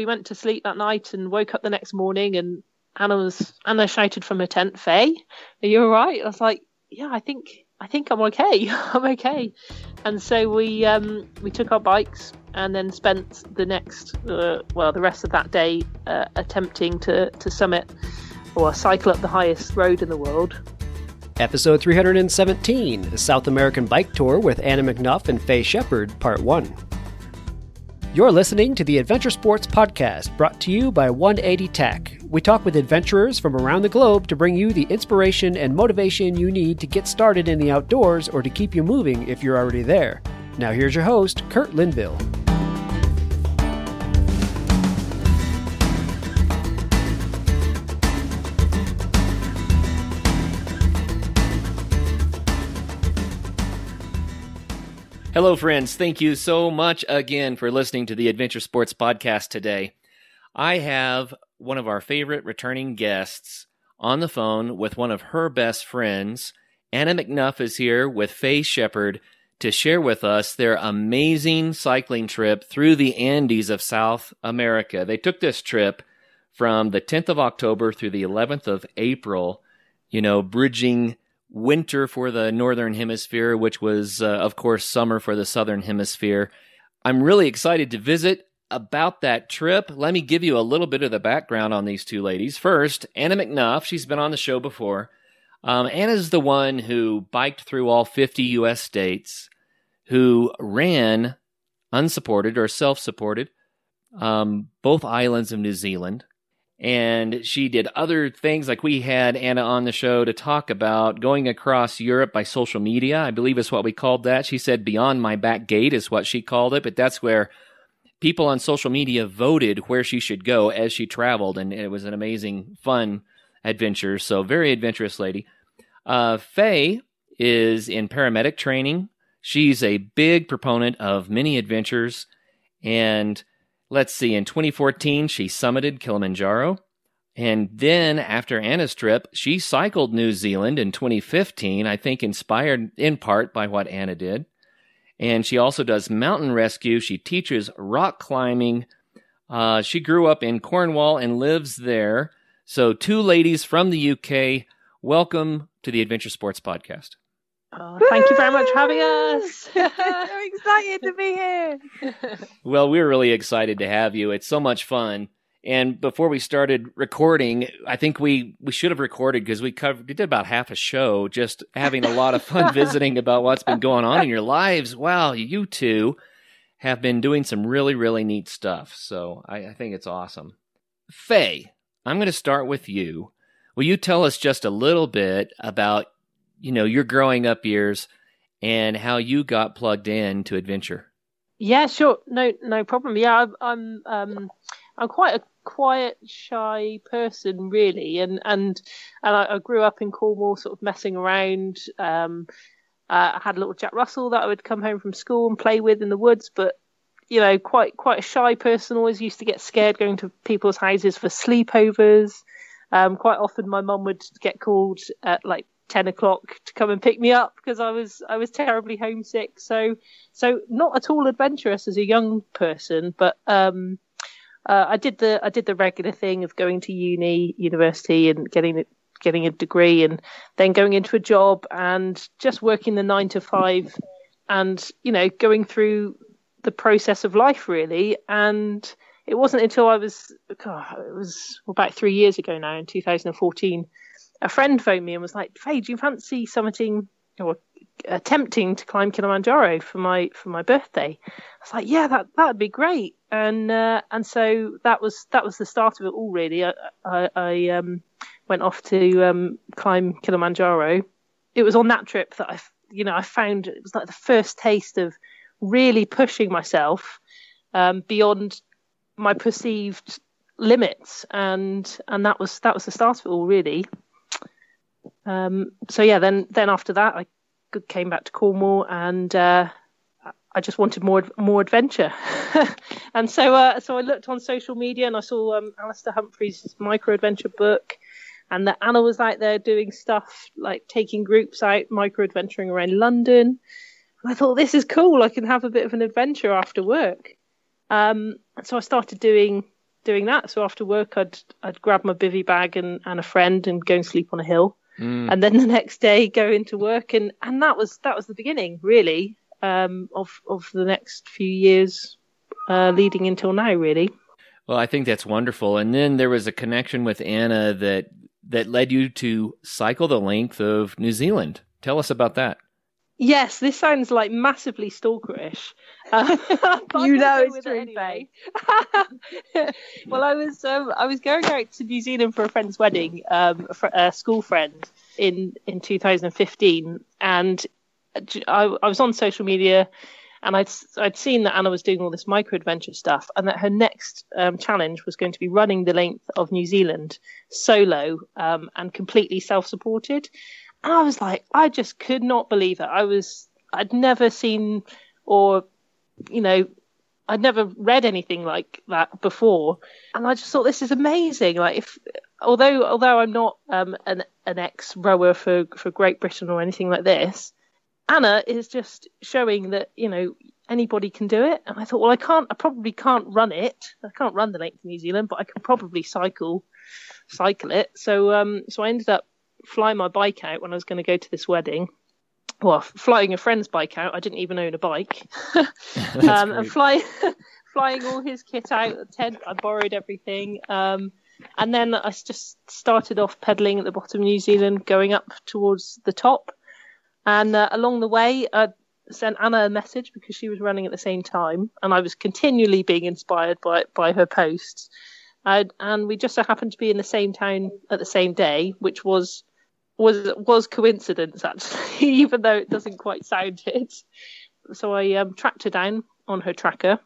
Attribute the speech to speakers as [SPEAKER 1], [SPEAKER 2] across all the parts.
[SPEAKER 1] we went to sleep that night and woke up the next morning, and Anna was Anna shouted from her tent, "Faye, are you all right?" I was like, "Yeah, I think I think I'm okay. I'm okay." And so we um, we took our bikes and then spent the next uh, well the rest of that day uh, attempting to to summit or cycle up the highest road in the world.
[SPEAKER 2] Episode 317, a South American Bike Tour with Anna McNuff and Faye Shepherd, Part 1. You're listening to the Adventure Sports Podcast, brought to you by 180 Tech. We talk with adventurers from around the globe to bring you the inspiration and motivation you need to get started in the outdoors or to keep you moving if you're already there. Now, here's your host, Kurt Linville.
[SPEAKER 3] Hello, friends. Thank you so much again for listening to the Adventure Sports Podcast today. I have one of our favorite returning guests on the phone with one of her best friends. Anna McNuff is here with Faye Shepherd to share with us their amazing cycling trip through the Andes of South America. They took this trip from the 10th of October through the 11th of April, you know, bridging winter for the northern hemisphere, which was, uh, of course, summer for the southern hemisphere. I'm really excited to visit about that trip. Let me give you a little bit of the background on these two ladies. First, Anna McNuff. She's been on the show before. Um, Anna's the one who biked through all 50 U.S. states, who ran unsupported or self supported um, both islands of New Zealand and she did other things like we had Anna on the show to talk about going across Europe by social media. I believe is what we called that. She said beyond my back gate is what she called it, but that's where people on social media voted where she should go as she traveled, and it was an amazing, fun adventure. So very adventurous lady. Uh, Faye is in paramedic training. She's a big proponent of many adventures and Let's see, in 2014, she summited Kilimanjaro. And then after Anna's trip, she cycled New Zealand in 2015, I think inspired in part by what Anna did. And she also does mountain rescue. She teaches rock climbing. Uh, she grew up in Cornwall and lives there. So, two ladies from the UK, welcome to the Adventure Sports Podcast.
[SPEAKER 1] Oh, thank you very much for having us.
[SPEAKER 4] I'm excited to be here.
[SPEAKER 3] well, we're really excited to have you. It's so much fun. And before we started recording, I think we, we should have recorded because we covered we did about half a show just having a lot of fun visiting about what's been going on in your lives. Wow, you two have been doing some really, really neat stuff. So I, I think it's awesome. Faye, I'm going to start with you. Will you tell us just a little bit about you know your growing up years and how you got plugged in to adventure.
[SPEAKER 1] Yeah, sure, no, no problem. Yeah, I'm, I'm, um, I'm quite a quiet, shy person, really, and and and I, I grew up in Cornwall, sort of messing around. Um, uh, I had a little Jack Russell that I would come home from school and play with in the woods, but you know, quite quite a shy person. Always used to get scared going to people's houses for sleepovers. Um, quite often, my mum would get called at like ten o'clock to come and pick me up because I was I was terribly homesick. So so not at all adventurous as a young person, but um, uh, I did the I did the regular thing of going to uni, university, and getting getting a degree, and then going into a job and just working the nine to five, and you know going through the process of life really and it wasn't until I was God, it was about three years ago now in 2014 a friend phoned me and was like, "Faye, do you fancy summiting or attempting to climb Kilimanjaro for my for my birthday?" I was like, "Yeah, that that'd be great." And uh, and so that was that was the start of it all. Really, I I, I um, went off to um, climb Kilimanjaro. It was on that trip that I you know I found it was like the first taste of really pushing myself um, beyond my perceived limits and and that was that was the start of it all really um, so yeah, then then after that, I came back to Cornwall and uh, I just wanted more more adventure. and so uh, so I looked on social media and I saw um, Alastair Humphreys' micro adventure book, and that Anna was out there doing stuff like taking groups out micro adventuring around London. And I thought this is cool. I can have a bit of an adventure after work. Um, so I started doing doing that. So after work, I'd I'd grab my bivy bag and, and a friend and go and sleep on a hill,
[SPEAKER 3] Mm.
[SPEAKER 1] and then the next day go into work, and, and that was that was the beginning really um, of of the next few years uh, leading until now really.
[SPEAKER 3] Well, I think that's wonderful. And then there was a connection with Anna that that led you to cycle the length of New Zealand. Tell us about that.
[SPEAKER 1] Yes, this sounds like massively stalkerish.
[SPEAKER 4] You know it's true,
[SPEAKER 1] anyway. well, I was um, I was going out to New Zealand for a friend's wedding, um, a, a school friend in in 2015, and I, I was on social media, and I'd I'd seen that Anna was doing all this micro adventure stuff, and that her next um, challenge was going to be running the length of New Zealand solo um, and completely self supported. And I was like, I just could not believe it. I was, I'd never seen or, you know, I'd never read anything like that before. And I just thought this is amazing. Like if, although, although I'm not um, an, an ex rower for, for Great Britain or anything like this, Anna is just showing that, you know, anybody can do it. And I thought, well, I can't, I probably can't run it. I can't run the length of New Zealand, but I can probably cycle, cycle it. So, um, so I ended up flying my bike out when I was going to go to this wedding. Well, flying a friend's bike out. I didn't even own a bike. um, and fly, flying all his kit out, the tent. I borrowed everything. Um, and then I just started off pedaling at the bottom of New Zealand, going up towards the top. And uh, along the way, I sent Anna a message because she was running at the same time, and I was continually being inspired by by her posts. Uh, and we just so happened to be in the same town at the same day, which was was was coincidence actually, even though it doesn't quite sound it. So I um, tracked her down on her tracker,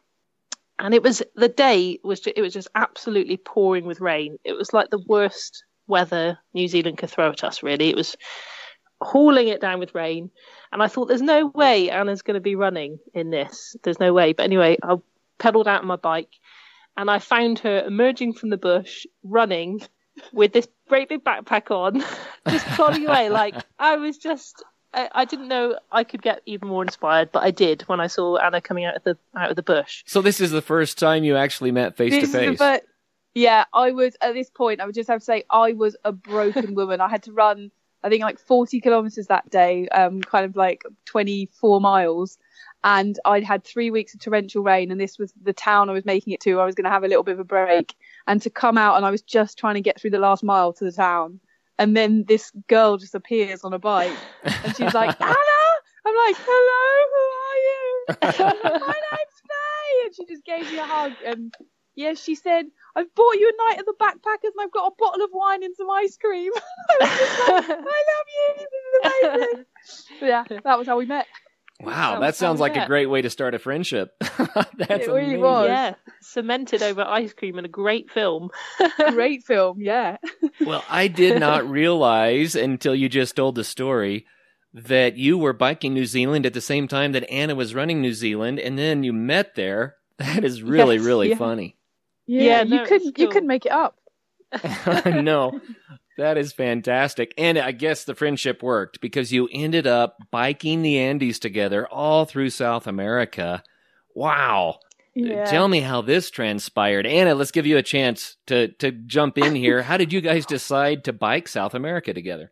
[SPEAKER 1] and it was the day was ju- it was just absolutely pouring with rain. It was like the worst weather New Zealand could throw at us. Really, it was hauling it down with rain, and I thought, "There's no way Anna's going to be running in this. There's no way." But anyway, I pedaled out on my bike, and I found her emerging from the bush, running with this great big backpack on, just plodding away. Like I was just. I, I didn't know I could get even more inspired, but I did when I saw Anna coming out of the out of the bush.
[SPEAKER 3] So this is the first time you actually met face to
[SPEAKER 4] This is the
[SPEAKER 3] face.
[SPEAKER 4] fir- yeah, I was at this point. I would just have to say I was a broken woman. I had to run, I think, like 40 kilometers that day, um, kind of like 24 miles, and I'd had three weeks of torrential rain, and this was the town I was making it to. I was going to have a little bit of a break, and to come out, and I was just trying to get through the last mile to the town, and then this girl just appears on a bike, and she's like, Anna. I'm like, hello, who are you? My name's Faye, and she just gave me a hug. And yeah, she said, I've bought you a night at the backpackers, and I've got a bottle of wine and some ice cream. I was just like, I love you. This is amazing. But yeah, that was how we met.
[SPEAKER 3] Wow,
[SPEAKER 1] That
[SPEAKER 3] that sounds
[SPEAKER 1] how we
[SPEAKER 3] like a great way to start a friendship. That's
[SPEAKER 4] It really
[SPEAKER 3] amazing.
[SPEAKER 4] was.
[SPEAKER 1] Yeah, cemented over ice cream and a great film.
[SPEAKER 4] Great film, yeah.
[SPEAKER 3] Well, I did not realize until you just told the story that you were biking New Zealand at the same time that Anna was running New Zealand, and then you met there. That is really,
[SPEAKER 1] Yes,
[SPEAKER 3] really
[SPEAKER 4] yeah.
[SPEAKER 3] funny.
[SPEAKER 1] Yeah, no,
[SPEAKER 4] you
[SPEAKER 1] it's
[SPEAKER 4] couldn't you couldn't make it up.
[SPEAKER 3] no, that is fantastic. And I guess the friendship worked because you ended up biking the Andes together all through South America. Wow.
[SPEAKER 4] Yeah.
[SPEAKER 3] Tell me how this transpired. Anna, let's give you a chance to, to jump in here. How did you guys decide to bike South America together?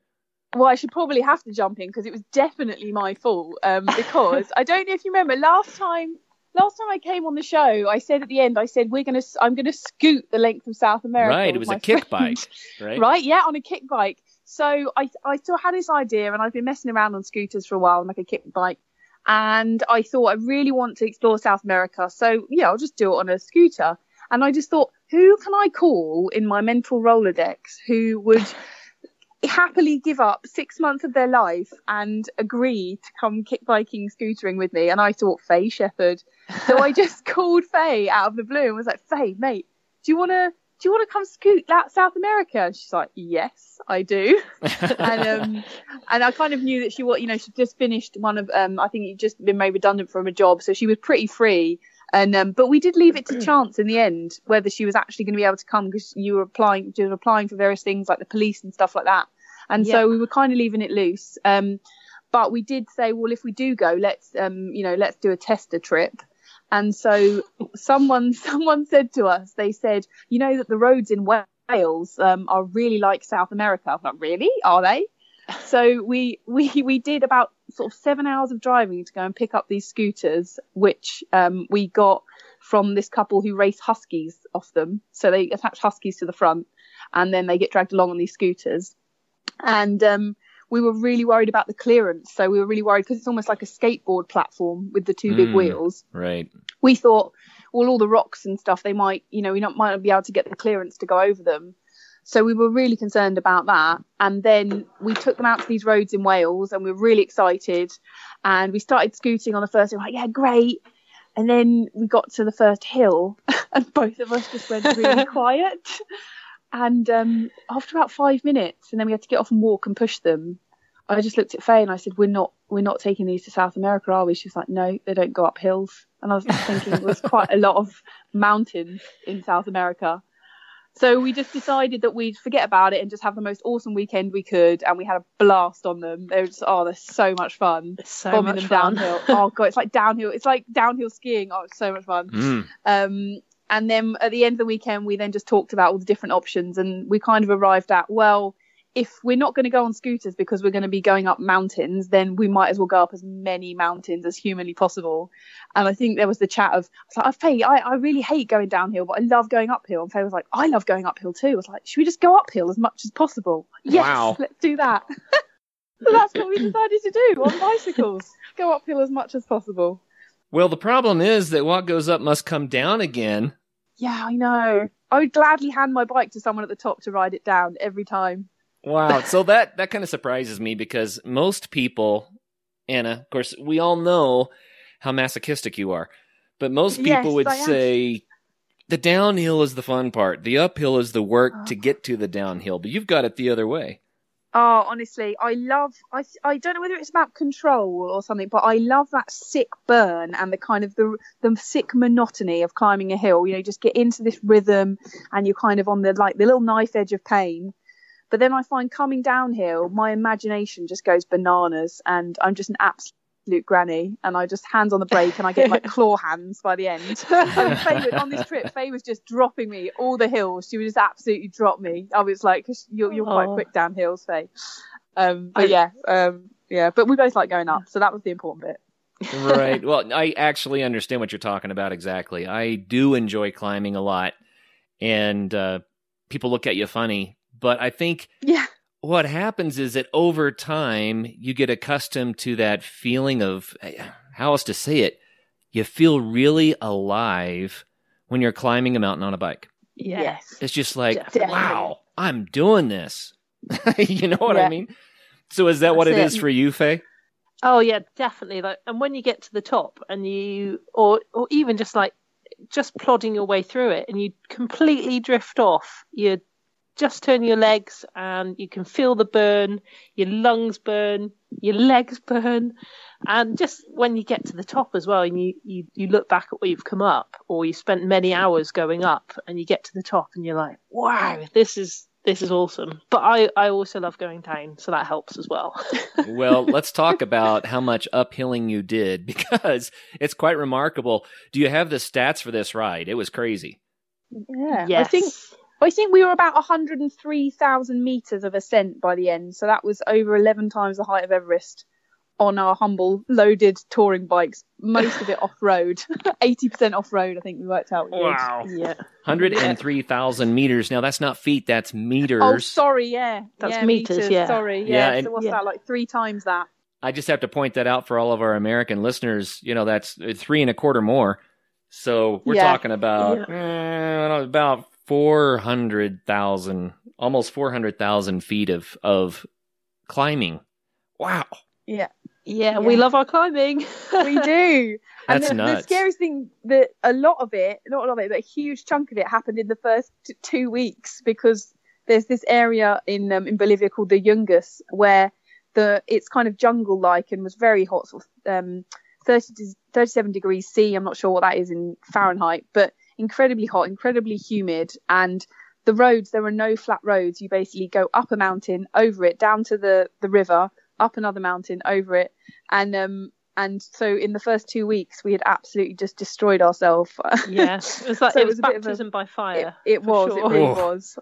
[SPEAKER 4] well, I should probably have to jump in because it was definitely my fault. Um, because I don't know if you remember last time. Last time I came on the show, I said at the end, I said we're gonna, I'm gonna scoot the length of South America.
[SPEAKER 3] right. It was a kick
[SPEAKER 4] friend.
[SPEAKER 3] bike, right?
[SPEAKER 4] right? Yeah, on a kick bike. So I, I still had this idea, and I've been messing around on scooters for a while, and like a kick bike. And I thought I really want to explore South America, so yeah, I'll just do it on a scooter. And I just thought, who can I call in my mental Rolodex who would happily give up six months of their life and agree to come kick biking, scootering with me? And I thought Faye Shepherd. So I just called Faye out of the blue and was like, Faye, mate, do you want to? Do you want to come scoot that South America? And she's like, yes, I do. and um, and I kind of knew that she was, you know, she'd just finished one of, um, I think you'd just been made redundant from a job, so she was pretty free. And um, but we did leave it to chance in the end whether she was actually going to be able to come because you were applying, she was applying for various things like the police and stuff like that. And
[SPEAKER 1] Yeah.
[SPEAKER 4] so we were kind of leaving it loose. Um, but we did say, well, if we do go, let's, um, you know, let's do a tester trip. And so someone someone said to us, they said, you know that the roads in Wales um, are really like South America. I'm like, really? Are they? So we we we did about sort of seven hours of driving to go and pick up these scooters, which um, we got from this couple who race huskies off them. So they attach huskies to the front, and then they get dragged along on these scooters. And um, we were really worried about the clearance. So we were really worried because it's almost like a skateboard platform with the two big
[SPEAKER 3] Mm.
[SPEAKER 4] wheels.
[SPEAKER 3] Right.
[SPEAKER 4] We thought, well, all the rocks and stuff, they might, you know, we not might not be able to get the clearance to go over them. So we were really concerned about that. And then we took them out to these roads in Wales and we were really excited. And we started scooting on the first day, like, yeah, great. And then we got to the first hill and both of us just went really quiet. And um, after about five minutes, and then we had to get off and walk and push them. I just looked at Faye and I said, "We're not, we're not taking these to South America, are we?" She was like, "No, they don't go up hills." And I was thinking, there's quite a lot of mountains in South America. So we just decided that we'd forget about it and just have the most awesome weekend we could, and we had a blast on them. They were just, oh, they're so much fun.
[SPEAKER 1] It's so
[SPEAKER 4] Bombing
[SPEAKER 1] much
[SPEAKER 4] them
[SPEAKER 1] fun.
[SPEAKER 4] downhill. Oh god, it's like downhill. It's like downhill skiing. Oh, it's so much fun.
[SPEAKER 3] Mm.
[SPEAKER 4] Um, and then at the end of the weekend, we then just talked about all the different options, and we kind of arrived at well, if we're not going to go on scooters because we're going to be going up mountains, then we might as well go up as many mountains as humanly possible. And I think there was the chat of, I was like, oh, Faye, I, I really hate going downhill, but I love going uphill. And Faye was like, I love going uphill too. I was like, should we just go uphill as much as possible? Yes,
[SPEAKER 3] Wow.
[SPEAKER 4] let's do that. so that's what we decided to do on bicycles. go uphill as much as possible.
[SPEAKER 3] Well, the problem is that what goes up must come down again.
[SPEAKER 4] Yeah, I know. I would gladly hand my bike to someone at the top to ride it down every time.
[SPEAKER 3] Wow. So that that kind of surprises me because most people, Anna, of course, we all know how masochistic you are, but most people
[SPEAKER 4] Yes,
[SPEAKER 3] would
[SPEAKER 4] I am.
[SPEAKER 3] say the downhill is the fun part. The uphill is the work
[SPEAKER 4] Oh.
[SPEAKER 3] to get to the ah. downhill, but you've got it the other way.
[SPEAKER 4] Oh, honestly, I love. I I don't know whether it's about control or something, but I love that sick burn and the kind of the the sick monotony of climbing a hill. You know, you just get into this rhythm, and you're kind of on the like the little knife edge of pain. But then I find coming downhill, my imagination just goes bananas, and I'm just an absolute granny, and I just hands on the brake, and I get like claw hands by the end. I mean, Faye, was- on this trip, Faye was just dropping me all the hills. She would just absolutely drop me. I was like, 'cause you're, you're quite quick down hills, Faye. Um, but
[SPEAKER 1] I-
[SPEAKER 4] yeah, um, yeah. But we both like going up, so that was the important bit.
[SPEAKER 3] right. Well, I actually understand what you're talking about exactly. I do enjoy climbing a lot, and uh, people look at you funny, but I think
[SPEAKER 4] Yeah,
[SPEAKER 3] what happens is that over time you get accustomed to that feeling of how else to say it you feel really alive when you're climbing a mountain on a bike
[SPEAKER 4] yes.
[SPEAKER 3] it's just like
[SPEAKER 1] Definitely.
[SPEAKER 3] wow i'm doing this you know what i mean so is that what it
[SPEAKER 1] That's
[SPEAKER 3] is
[SPEAKER 1] it.
[SPEAKER 3] for you faye
[SPEAKER 1] Oh yeah, definitely. Like, and when you get to the top, and you, or or even just like, just plodding your way through it, and you completely drift off. You just turn your legs, and you can feel the burn. Your lungs burn, your legs burn, and just when you get to the top as well, and you you you look back at where you've come up, or you spent many hours going up, and you get to the top, and you're like, wow, this is. This is awesome, but I, I also love going down, so that helps as well.
[SPEAKER 3] well let's talk about how much uphilling you did because it's quite remarkable do you have the stats for this ride it was crazy
[SPEAKER 4] Yeah,
[SPEAKER 1] yes.
[SPEAKER 4] I think I think we were about 103,000 meters of ascent by the end, so that was over 11 times the height of Everest on our humble loaded touring bikes. Most of it off road, 80% off road. I think we worked out. we did.
[SPEAKER 1] yeah.
[SPEAKER 3] 103000 meters now that's not feet that's meters
[SPEAKER 4] Oh, sorry, yeah,
[SPEAKER 1] That's
[SPEAKER 4] yeah,
[SPEAKER 1] meters, yeah.
[SPEAKER 4] Sorry,
[SPEAKER 3] Yeah,
[SPEAKER 4] yeah.
[SPEAKER 3] and-
[SPEAKER 4] so what's
[SPEAKER 1] Yeah.
[SPEAKER 4] that? Like three times that.
[SPEAKER 3] I just have to point that out for all of our American listeners. You know, that's uh, three and a quarter more. So we're
[SPEAKER 4] Yeah.
[SPEAKER 3] talking about eh, about four hundred thousand, almost four hundred thousand feet of of climbing. Wow,
[SPEAKER 4] Yeah,
[SPEAKER 1] Yeah, we love our climbing.
[SPEAKER 4] we do. and
[SPEAKER 3] That's
[SPEAKER 4] the, the scariest thing that a lot of it, not a lot of it, but a huge chunk of it happened in the first t- two weeks because there's this area in um, in Bolivia called the Yungas where the it's kind of jungle like and was very hot, sort of um, 30 to 37 degrees C. I'm not sure what that is in Fahrenheit, but incredibly hot, incredibly humid, and the roads there are no flat roads. You basically go up a mountain, over it, down to the the river, up another mountain, over it, and um, and so in the first two weeks we had absolutely just destroyed ourselves.
[SPEAKER 1] Yeah, it was like
[SPEAKER 4] So
[SPEAKER 1] it
[SPEAKER 4] it
[SPEAKER 1] was,
[SPEAKER 4] was a bit of a-
[SPEAKER 1] baptism by fire.
[SPEAKER 4] It, it was,
[SPEAKER 1] sure.
[SPEAKER 4] it really
[SPEAKER 3] Oh.
[SPEAKER 4] was.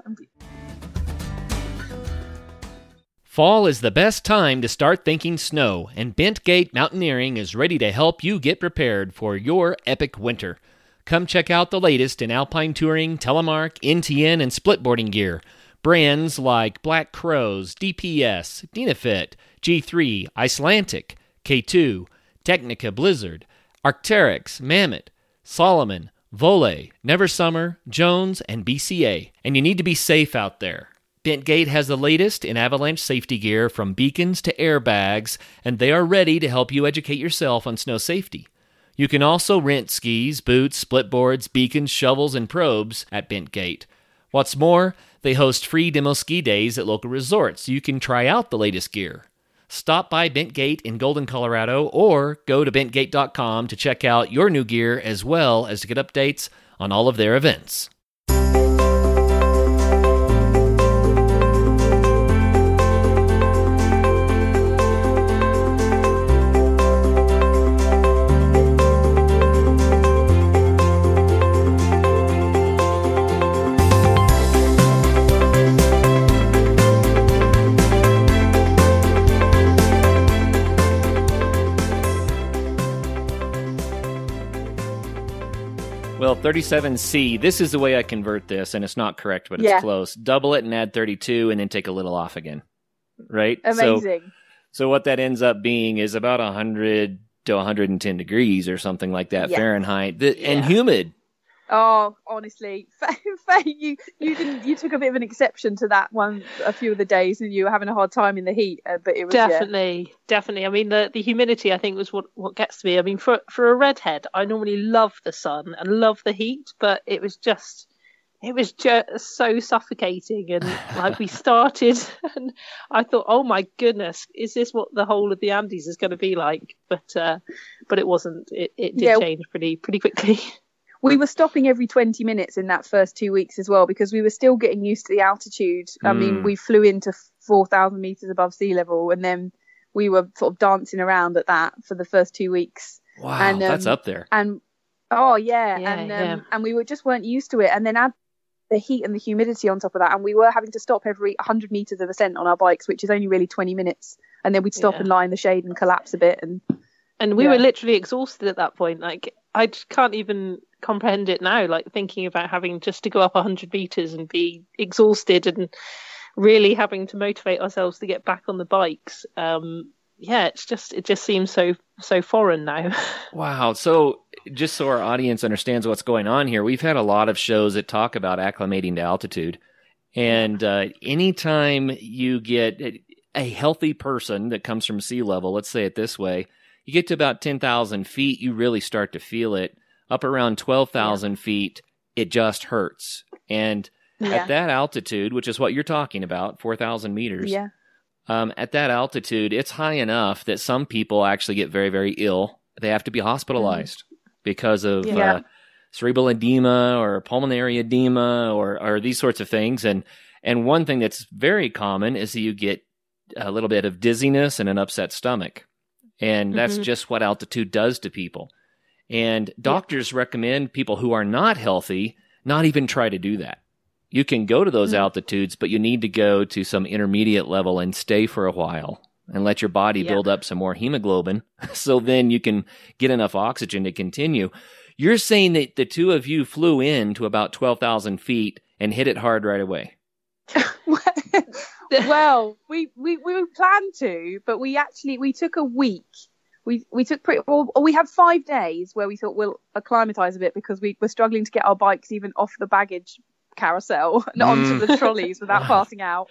[SPEAKER 3] Fall is the best time to start thinking snow, and Bentgate Mountaineering is ready to help you get prepared for your epic winter. Come check out the latest in alpine touring, telemark, NTN, and splitboarding gear. Brands like Black Crows, DPS, Dynafit, G3, Icelantic, K2, Tecnica Blizzard, Arc'teryx, Mammoth, Salomon, Voilé, Never Summer, Jones, and BCA. And you need to be safe out there. Bentgate has the latest in avalanche safety gear from beacons to airbags, and they are ready to help you educate yourself on snow safety. You can also rent skis, boots, splitboards, beacons, shovels, and probes at Bentgate. What's more, they host free demo ski days at local resorts so you can try out the latest gear. Stop by Bentgate in Golden, Colorado, or go to bentgate.com to check out your new gear as well as to get updates on all of their events. Well, 37C, this is the way I convert this, and it's not correct, but it's
[SPEAKER 4] Yeah.
[SPEAKER 3] close. Double it and add 32, and then take a little off again. Right?
[SPEAKER 4] Amazing.
[SPEAKER 3] so what that ends up being is about 100 to 110 degrees or something like that
[SPEAKER 4] Yeah.
[SPEAKER 3] Fahrenheit, and
[SPEAKER 1] Yeah.
[SPEAKER 3] humid.
[SPEAKER 4] Oh, honestly, Faye, you you didn't you took a bit of an exception to that one a few of the days, and you were having a hard time in the heat. Uh, but it was yeah.
[SPEAKER 1] Definitely, definitely. I mean, the, the humidity, I think, was what, what gets to me. I mean, for for a redhead, I normally love the sun and love the heat, but it was just, it was just so suffocating. And like we started, and I thought, oh my goodness, is this what the whole of the Andes is going to be like? But uh, but it wasn't. It it did
[SPEAKER 4] Yeah.
[SPEAKER 1] change pretty pretty quickly.
[SPEAKER 4] We were stopping every 20 minutes in that first two weeks as well because we were still getting used to the altitude. I
[SPEAKER 3] Mm.
[SPEAKER 4] mean, we flew into 4,000 meters above sea level, and then we were sort of dancing around at that for the first two weeks.
[SPEAKER 3] Wow,
[SPEAKER 4] And,
[SPEAKER 3] that's
[SPEAKER 4] um,
[SPEAKER 3] up there.
[SPEAKER 4] And oh yeah,
[SPEAKER 1] Yeah,
[SPEAKER 4] and um,
[SPEAKER 1] yeah.
[SPEAKER 4] and we were just weren't used to it. And then add the heat and the humidity on top of that, and we were having to stop every 100 meters of ascent on our bikes, which is only really 20 minutes. And then we'd stop
[SPEAKER 1] Yeah.
[SPEAKER 4] and lie in the shade and collapse a bit. And
[SPEAKER 1] And we
[SPEAKER 4] Yeah.
[SPEAKER 1] were literally exhausted at that point. Like I just can't even comprehend it now. Like thinking about having just to go up 100 meters and be exhausted and really having to motivate ourselves to get back on the bikes. Um, yeah, it's just it just seems so so foreign now.
[SPEAKER 3] Wow. So, just so our audience understands what's going on here, we've had a lot of shows that talk about acclimating to altitude. And uh, anytime you get a healthy person that comes from sea level, let's say it this way, you get to about 10,000 feet, you really start to feel it. Up around 12,000 feet, it just hurts. And
[SPEAKER 4] yeah,
[SPEAKER 3] at that altitude, which is what you're talking about, 4,000 meters,
[SPEAKER 4] yeah,
[SPEAKER 3] um, at that altitude, it's high enough that some people actually get very, very ill. They have to be hospitalized because of
[SPEAKER 4] Yeah.
[SPEAKER 3] uh, cerebral edema or pulmonary edema or, or these sorts of things. And and one thing that's very common is that you get a little bit of dizziness and an upset stomach, and that's
[SPEAKER 1] Mhm.
[SPEAKER 3] just what altitude does to people. And doctors recommend people who are not healthy not even try to do that. You can go to those
[SPEAKER 4] Mm.
[SPEAKER 3] altitudes, but you need to go to some intermediate level and stay for a while and let your body
[SPEAKER 1] Yeah.
[SPEAKER 3] build up some more hemoglobin so then you can get enough oxygen to continue. You're saying that the two of you flew in to about 12,000 feet and hit it hard right away.
[SPEAKER 4] well, we, we we planned to, but we actually we took a week. We we took pretty well. We had five days where we thought we'll acclimatise a bit because we were struggling to get our bikes even off the baggage carousel and onto
[SPEAKER 3] Mm.
[SPEAKER 4] the trolleys without
[SPEAKER 3] Wow.
[SPEAKER 4] passing out.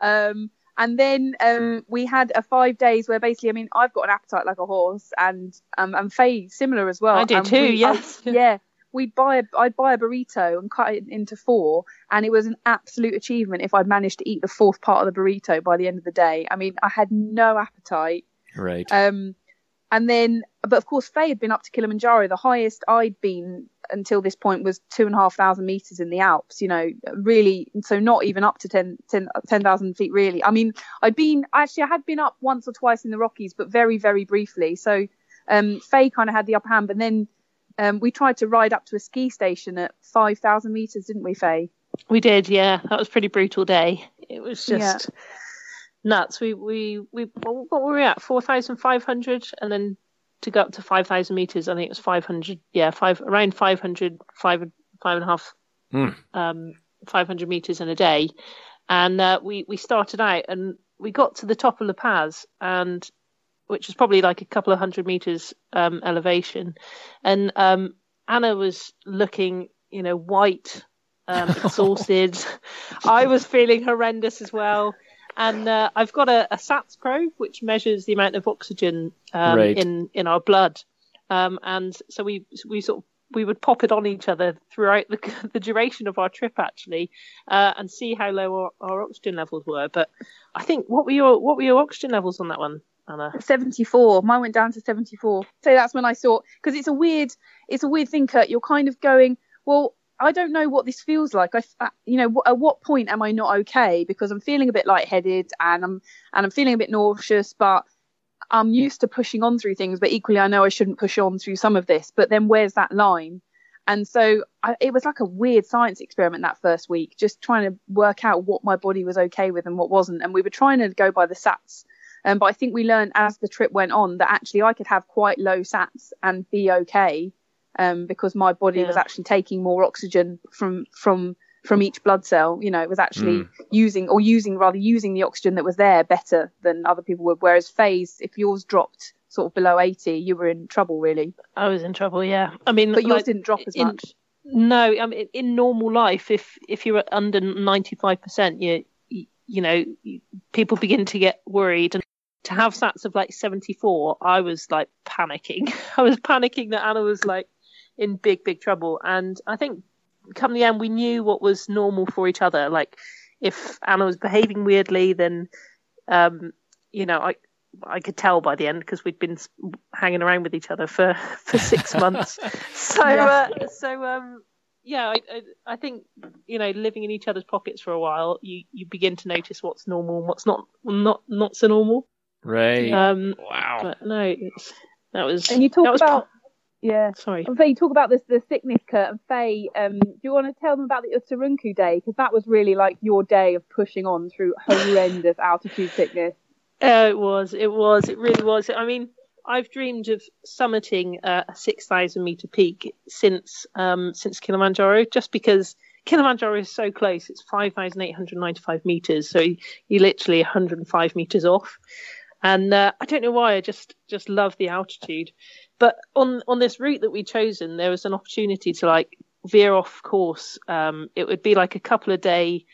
[SPEAKER 4] Um, and then um, we had a five days where basically, I mean, I've got an appetite like a horse, and um, and Faye similar as well.
[SPEAKER 1] I do
[SPEAKER 4] And
[SPEAKER 1] too.
[SPEAKER 4] we-
[SPEAKER 1] yes.
[SPEAKER 4] yeah we'd buy a i'd buy a burrito and cut it into four and it was an absolute achievement if i'd managed to eat the fourth part of the burrito by the end of the day i mean i had no appetite
[SPEAKER 3] Right.
[SPEAKER 4] um and then but of course faye had been up to kilimanjaro the highest i'd been until this point was two and a half thousand meters in the alps you know really so not even up to 10 10 feet really i mean i'd been actually i had been up once or twice in the rockies but very very briefly so um, Faye kind of had the upper hand, but then um, we tried to ride up to a ski station at 5,000 meters, didn't we, Faye?
[SPEAKER 1] We did, yeah. That was a pretty brutal day. It was just yeah. Nuts. We we we what were we at? 4,500, and then to go up to 5,000 meters, I think it was 500. Yeah, five around 500, five five and a half, mm. um, 500 meters in a day, and uh, we we started out and we got to the top of La Paz and which is probably like a couple of hundred meters um, elevation, and um, Anna was looking, you know, white, um, exhausted. I was feeling horrendous as well, and uh, I've got a, a, SATS probe which measures the amount of oxygen um, right. in in our blood, um, and so we we sort of we would pop it on each other throughout the, the duration of our trip actually uh, and see how low our, our, oxygen levels were but i think what were your what were your oxygen levels on that one Anna?
[SPEAKER 4] 74. Mine went down to 74. So that's when I thought, because it's a weird, it's a weird thing, Kurt. You're kind of going, well, I don't know what this feels like. I, uh, you know, at what point am I not okay? Because I'm feeling a bit lightheaded and I'm and I'm feeling a bit nauseous, but I'm used to pushing on through things. But equally, I know I shouldn't push on through some of this. But then where's that line? And so I, it was like a weird science experiment that first week, just trying to work out what my body was okay with and what wasn't. And we were trying to go by the SATs um, but I think we learned as the trip went on that actually I could have quite low SATs and be okay um, because my body yeah. was actually taking more oxygen from from from each blood cell. You know, it was actually mm. using or using rather using the oxygen that was there better than other people would. Whereas Faye's, if yours dropped sort of below 80, you were in trouble really.
[SPEAKER 1] I was in trouble, yeah. I mean,
[SPEAKER 4] but yours like, didn't drop as
[SPEAKER 1] in,
[SPEAKER 4] much.
[SPEAKER 1] No, I mean, in normal life, if if you're under 95%, you you know, people begin to get worried and to have sats of like 74, I was like panicking. I was panicking that Anna was like in big, big trouble. And I think come the end, we knew what was normal for each other. Like if Anna was behaving weirdly, then, um, you know, I, I could tell by the end because we'd been hanging around with each other for, for six months. So, uh, so, um, yeah, I, I, I, think you know, living in each other's pockets for a while, you, you begin to notice what's normal and what's not not not so normal.
[SPEAKER 3] Right.
[SPEAKER 1] Um,
[SPEAKER 3] wow.
[SPEAKER 1] But no, it's, that was.
[SPEAKER 4] And you talk
[SPEAKER 1] about.
[SPEAKER 4] Yeah.
[SPEAKER 1] Sorry.
[SPEAKER 4] And Faye, you talk about this the sickness, Kurt and Faye. Um, do you want to tell them about the Uturuncu day because that was really like your day of pushing on through horrendous altitude sickness.
[SPEAKER 1] Uh, it was. It was. It really was. I mean, I've dreamed of summiting a six thousand meter peak since um, since Kilimanjaro, just because Kilimanjaro is so close. It's five thousand eight hundred ninety five meters, so you're literally one hundred and five meters off and uh, I don't know why I just just love the altitude. But on on this route that we'd chosen, there was an opportunity to like veer off course. Um, it would be like a couple of day,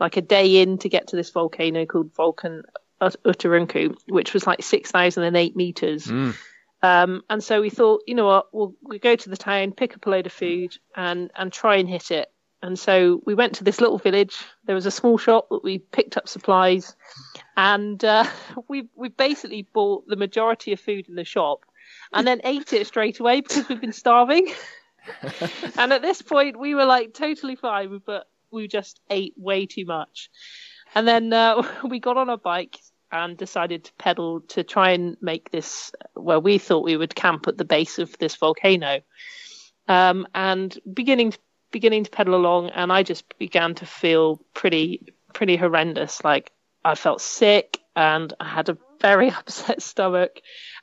[SPEAKER 1] like a day in to get to this volcano called Volcan Uturuncu, which was like six thousand and eight meters. Mm. Um, and so we thought, you know what, we'll, we'll go to the town, pick up a load of food, and and try and hit it. And so we went to this little village. There was a small shop that we picked up supplies, and uh, we we basically bought the majority of food in the shop, and then ate it straight away because we've been starving. and at this point, we were like totally fine, but we just ate way too much. And then uh, we got on a bike and decided to pedal to try and make this where we thought we would camp at the base of this volcano. Um, and beginning to, beginning to pedal along, and I just began to feel pretty pretty horrendous. Like I felt sick and I had a very upset stomach,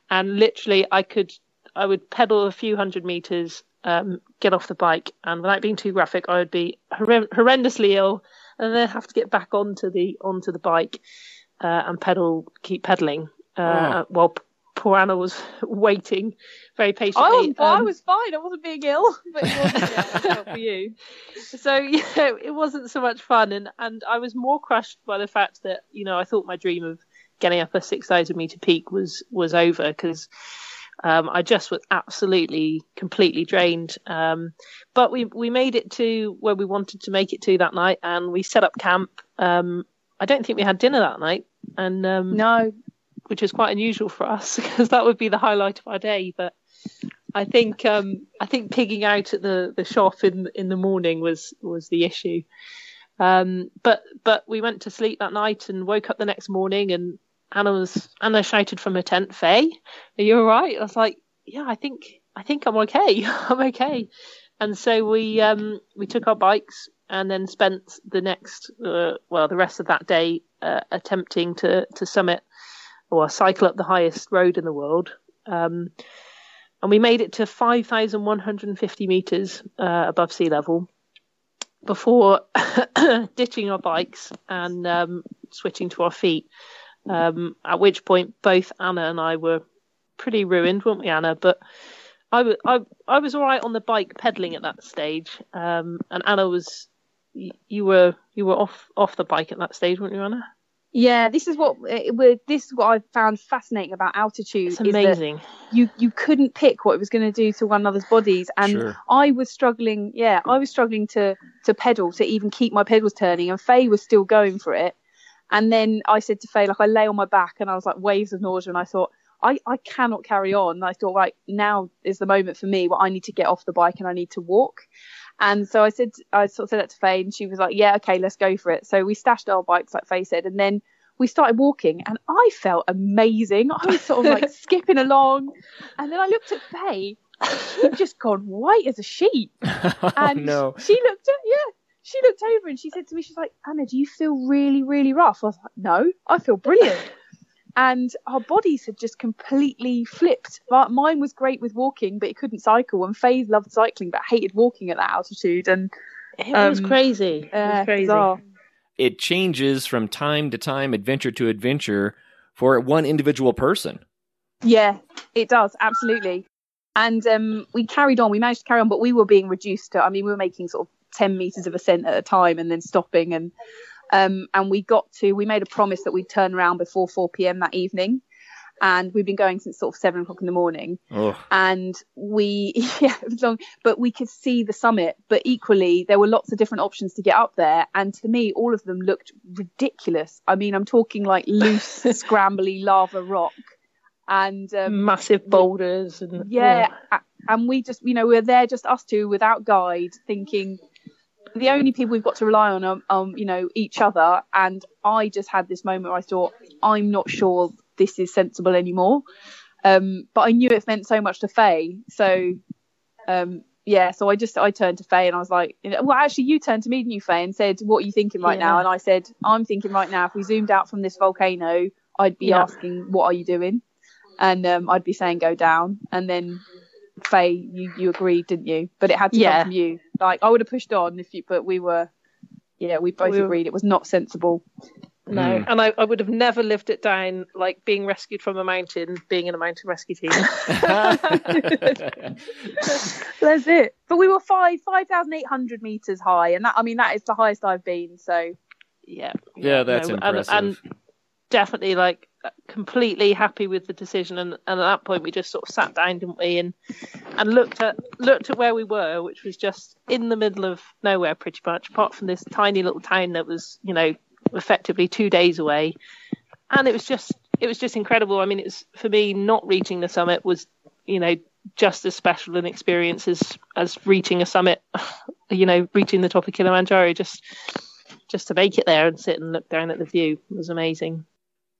[SPEAKER 1] and literally I could I would pedal a few hundred meters, um, get off the bike, and without being too graphic, I would be hor- horrendously ill, and then have to get back onto the onto the bike uh, and pedal, keep pedaling uh, while poor Anna was waiting very patiently. I
[SPEAKER 4] was, um, I was fine. I wasn't being ill, but it wasn't yeah, for you.
[SPEAKER 1] So yeah, it wasn't so much fun, and and I was more crushed by the fact that you know I thought my dream of getting up a six thousand meter peak was was over because. Um, I just was absolutely completely drained. Um, but we we made it to where we wanted to make it to that night, and we set up camp. Um, I don't think we had dinner that night, and um,
[SPEAKER 4] no,
[SPEAKER 1] which is quite unusual for us because that would be the highlight of our day. But I think um, I think pigging out at the, the shop in in the morning was was the issue. Um, but but we went to sleep that night and woke up the next morning and Anna was Anna shouted from her tent, "Faye, are you all right?" I was like, "Yeah, I think I think I'm okay. I'm okay." And so we um, we took our bikes and then spent the next uh, well the rest of that day uh, attempting to to summit or cycle up the highest road in the world. Um, and we made it to 5,150 meters uh, above sea level before ditching our bikes and um, switching to our feet. Um, at which point, both Anna and I were pretty ruined, weren't we, Anna? But I, w- I, I was all right on the bike pedaling at that stage, um, and Anna was. You were you were off off the bike at that stage, weren't you, Anna?
[SPEAKER 4] Yeah, this is what uh, this is what I found fascinating about altitude.
[SPEAKER 1] It's amazing.
[SPEAKER 4] you you couldn't pick what it was going to do to one another's bodies, and
[SPEAKER 3] Sure.
[SPEAKER 4] I was struggling. Yeah, I was struggling to to pedal to even keep my pedals turning, and Faye was still going for it. And then I said to Faye, like I lay on my back, and I was like waves of nausea, and I thought. I, I cannot carry on. I thought, right, now is the moment for me where I need to get off the bike and I need to walk. And so I said, I sort of said that to Faye, and she was like, "Yeah, okay, let's go for it." So we stashed our bikes, like Faye said, and then we started walking, and I felt amazing. I was sort of like skipping along, and then I looked at Faye, she'd just gone white as a sheet.
[SPEAKER 3] oh,
[SPEAKER 4] And
[SPEAKER 3] no.
[SPEAKER 4] she looked at, yeah, she looked over and she said to me, she's like, Anna, do you feel really, really rough? I was like, no, I feel brilliant. And our bodies had just completely flipped. But mine was great with walking, but it couldn't cycle. And Faye loved cycling, but hated walking at that altitude. And
[SPEAKER 1] It was
[SPEAKER 4] Um,
[SPEAKER 1] crazy. It
[SPEAKER 4] uh,
[SPEAKER 1] was crazy.
[SPEAKER 4] bizarre.
[SPEAKER 3] It changes from time to time, adventure to adventure for one individual person.
[SPEAKER 4] Yeah, it does absolutely. And um, we carried on. We managed to carry on, but we were being reduced to. I mean, we were making sort of ten meters of ascent at a time, and then stopping. And um, and we got to. We made a promise that we'd turn around before four p.m. that evening. And we've been going since sort of seven o'clock in the morning.
[SPEAKER 3] Oh,
[SPEAKER 4] And we, yeah, it was long, but we could see the summit. But equally, there were lots of different options to get up there. And to me, all of them looked ridiculous. I mean, I'm talking like loose, scrambly lava rock. And um,
[SPEAKER 1] Massive boulders and
[SPEAKER 4] yeah, a- and we just, you know, we're there just us two without guide, thinking the only people we've got to rely on are, um, you know, each other. And I just had this moment where I thought, I'm not sure this is sensible anymore. Um, but I knew it meant so much to Faye. So, um, yeah, so I just I turned to Faye and I was like, well, actually, you turned to me, didn't you, Faye, and said, "What are you thinking right now?" And I said, "I'm thinking right now. If we zoomed out from this volcano, I'd be
[SPEAKER 1] Yeah.
[SPEAKER 4] asking, what are you doing?' And um, I'd be saying, go down. And then Faye, you you agreed, didn't you? But it had to
[SPEAKER 1] Yeah.
[SPEAKER 4] come from you. Like I would have pushed on if you, but we were, yeah, we both
[SPEAKER 1] We were-
[SPEAKER 4] agreed it was not sensible.
[SPEAKER 1] No,
[SPEAKER 3] Mm.
[SPEAKER 1] and I, I would have never lived it down like being rescued from a mountain, being in a mountain rescue team.
[SPEAKER 4] That's it. But we were five five thousand eight hundred meters high, and that I mean that is the highest I've been. So
[SPEAKER 1] yeah,
[SPEAKER 3] Yeah, that's
[SPEAKER 1] and-
[SPEAKER 3] impressive.
[SPEAKER 1] And, definitely like completely happy with the decision. And, and at that point, we just sort of sat down, didn't we, and and looked at looked at where we were, which was just in the middle of nowhere, pretty much, apart from this tiny little town that was, you know, effectively two days away. And it was just it was just incredible. I mean, it was for me not reaching the summit was, you know, just as special an experience as as reaching a summit. You know, reaching the top of Kilimanjaro just just to make it there and sit and look down at the view was amazing.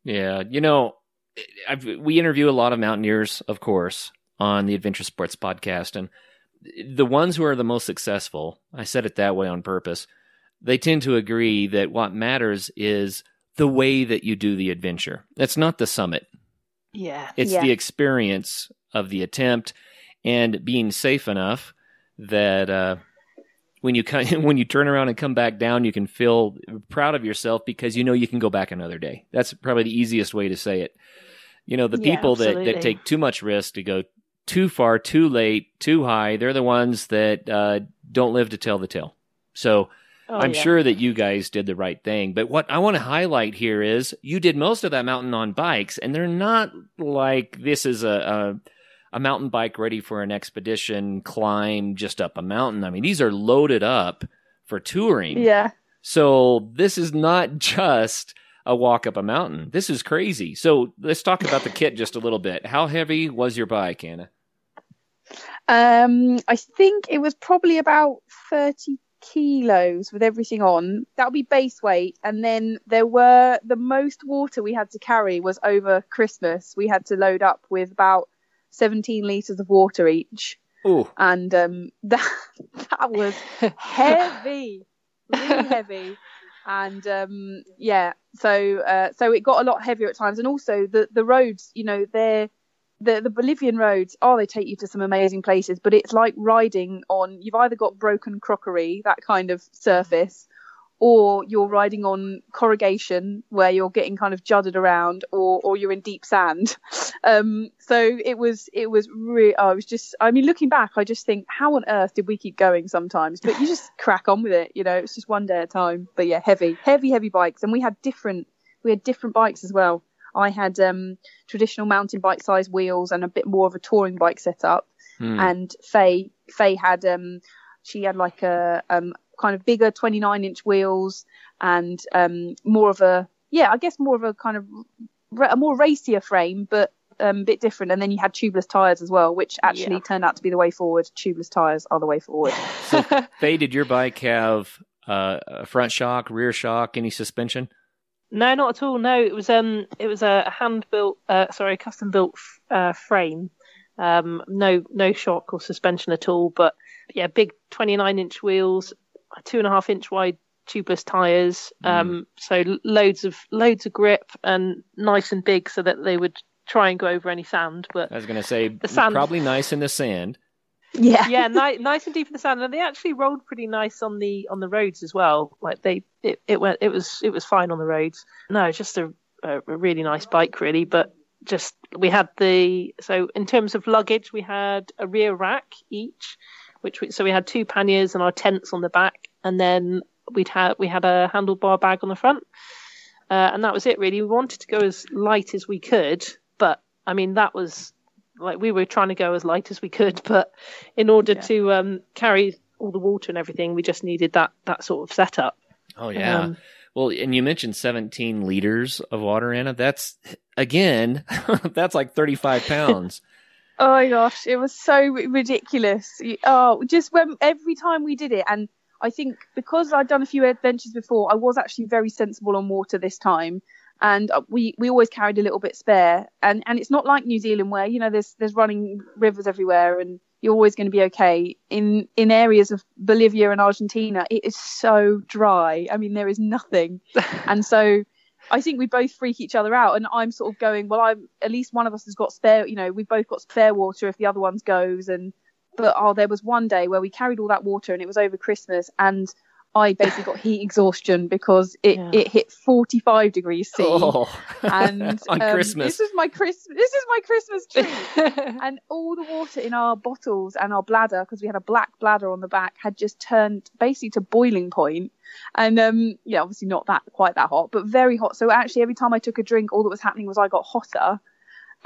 [SPEAKER 3] Yeah, you know, I've, we interview a lot of mountaineers, of course, on the Adventure Sports podcast, and the ones who are the most successful, I said it that way on purpose, they tend to agree that what matters is the way that you do the adventure. It's not the summit.
[SPEAKER 1] Yeah.
[SPEAKER 3] It's
[SPEAKER 4] Yeah.
[SPEAKER 3] the experience of the attempt and being safe enough that uh, when you when you turn around and come back down, you can feel proud of yourself because you know you can go back another day. That's probably the easiest way to say it. You know, the
[SPEAKER 4] Yeah,
[SPEAKER 3] people that, that take too much risk to go too far, too late, too high, they're the ones that uh, don't live to tell the tale. So
[SPEAKER 1] Oh,
[SPEAKER 3] I'm
[SPEAKER 1] yeah.
[SPEAKER 3] sure that you guys did the right thing. But what I want to highlight here is you did most of that mountain on bikes, and they're not like this is a, a, a mountain bike ready for an expedition climb just up a mountain. I mean, these are loaded up for touring.
[SPEAKER 4] yeah,
[SPEAKER 3] So this is not just a walk up a mountain. This is crazy. So let's talk about the kit just a little bit. How heavy was your bike, Anna?
[SPEAKER 4] um, I think it was probably about 30 kilos with everything on. That would be base weight. And then there were the most water we had to carry was over Christmas. We had to load up with about 17 litres of water each.
[SPEAKER 3] Ooh.
[SPEAKER 4] And um, that, that was heavy, really heavy. And um, yeah, so uh, so it got a lot heavier at times. And also the, the roads, you know, they're the the Bolivian roads, oh, they take you to some amazing places, but it's like riding on. You've either got broken crockery, that kind of surface, or you're riding on corrugation where you're getting kind of judded around, or or you're in deep sand. Um, so it was it was really. Oh, I was just. I mean, looking back, I just think, how on earth did we keep going sometimes? But you just crack on with it. You know, it's just one day at a time. But yeah, heavy, heavy, heavy bikes, and we had different. We had different bikes as well. I had um, traditional mountain bike size wheels and a bit more of a touring bike setup.
[SPEAKER 3] Hmm.
[SPEAKER 4] And Faye, Faye had um, she had like a um, kind of bigger 29 inch wheels and um, more of a yeah, I guess more of a kind of a more racier frame, but um, a bit different. And then you had tubeless tires as well, which actually
[SPEAKER 1] Yeah.
[SPEAKER 4] turned out to be the way forward. Tubeless tires are the way forward.
[SPEAKER 3] So, Faye, did your bike have uh, a front shock, rear shock, any suspension?
[SPEAKER 1] No, not at all. No, it was um, it was a hand built, uh, sorry, custom built uh, frame. Um, no, no shock or suspension at all. But yeah, big 29 inch wheels, two and a half inch wide tubeless tires. Um, so loads of loads of grip and nice and big, so that they would try and go over any sand. But
[SPEAKER 3] I was going to say
[SPEAKER 1] The sand-
[SPEAKER 3] probably nice in the sand.
[SPEAKER 4] Yeah.
[SPEAKER 1] yeah, ni- nice and deep in the sand, and they actually rolled pretty nice on the on the roads as well. Like they, it, it went, it was it was fine on the roads. No, it's just a, a, a really nice bike, really. But just we had the so in terms of luggage, we had a rear rack each, which we, so we had two panniers and our tents on the back, and then we'd had we had a handlebar bag on the front, uh, and that was it really. We wanted to go as light as we could, but I mean that was like we were trying to go as light as we could, but in order
[SPEAKER 4] Yeah.
[SPEAKER 1] to um, carry all the water and everything, we just needed that that sort of setup.
[SPEAKER 3] Oh yeah.
[SPEAKER 1] Um,
[SPEAKER 3] well, and you mentioned 17 liters of water, Anna. That's again, that's like 35 pounds.
[SPEAKER 4] Oh my gosh, it was so ridiculous. Oh, just when every time we did it, and I think because I'd done a few adventures before, I was actually very sensible on water this time, and uh, we we always carried a little bit spare. And and it's not like New Zealand where you know there's there's running rivers everywhere, and you're always going to be okay. In in areas of Bolivia and Argentina, it is so dry. I mean, there is nothing, and so. I think we both freak each other out, and I'm sort of going, well, I'm at least one of us has got spare, you know, we've both got spare water if the other one's goes, and but oh, there was one day where we carried all that water, and it was over Christmas, and I basically got heat exhaustion because it,
[SPEAKER 1] Yeah.
[SPEAKER 4] it hit 45 degrees C,
[SPEAKER 3] Oh,
[SPEAKER 4] and
[SPEAKER 3] on
[SPEAKER 4] um,
[SPEAKER 3] Christmas.
[SPEAKER 4] this is my Christmas, this is my Christmas treat and all the water in our bottles and our bladder because we had a black bladder on the back had just turned basically to boiling point. point and um yeah obviously not that quite that hot but very hot so actually every time i took a drink all that was happening was i got hotter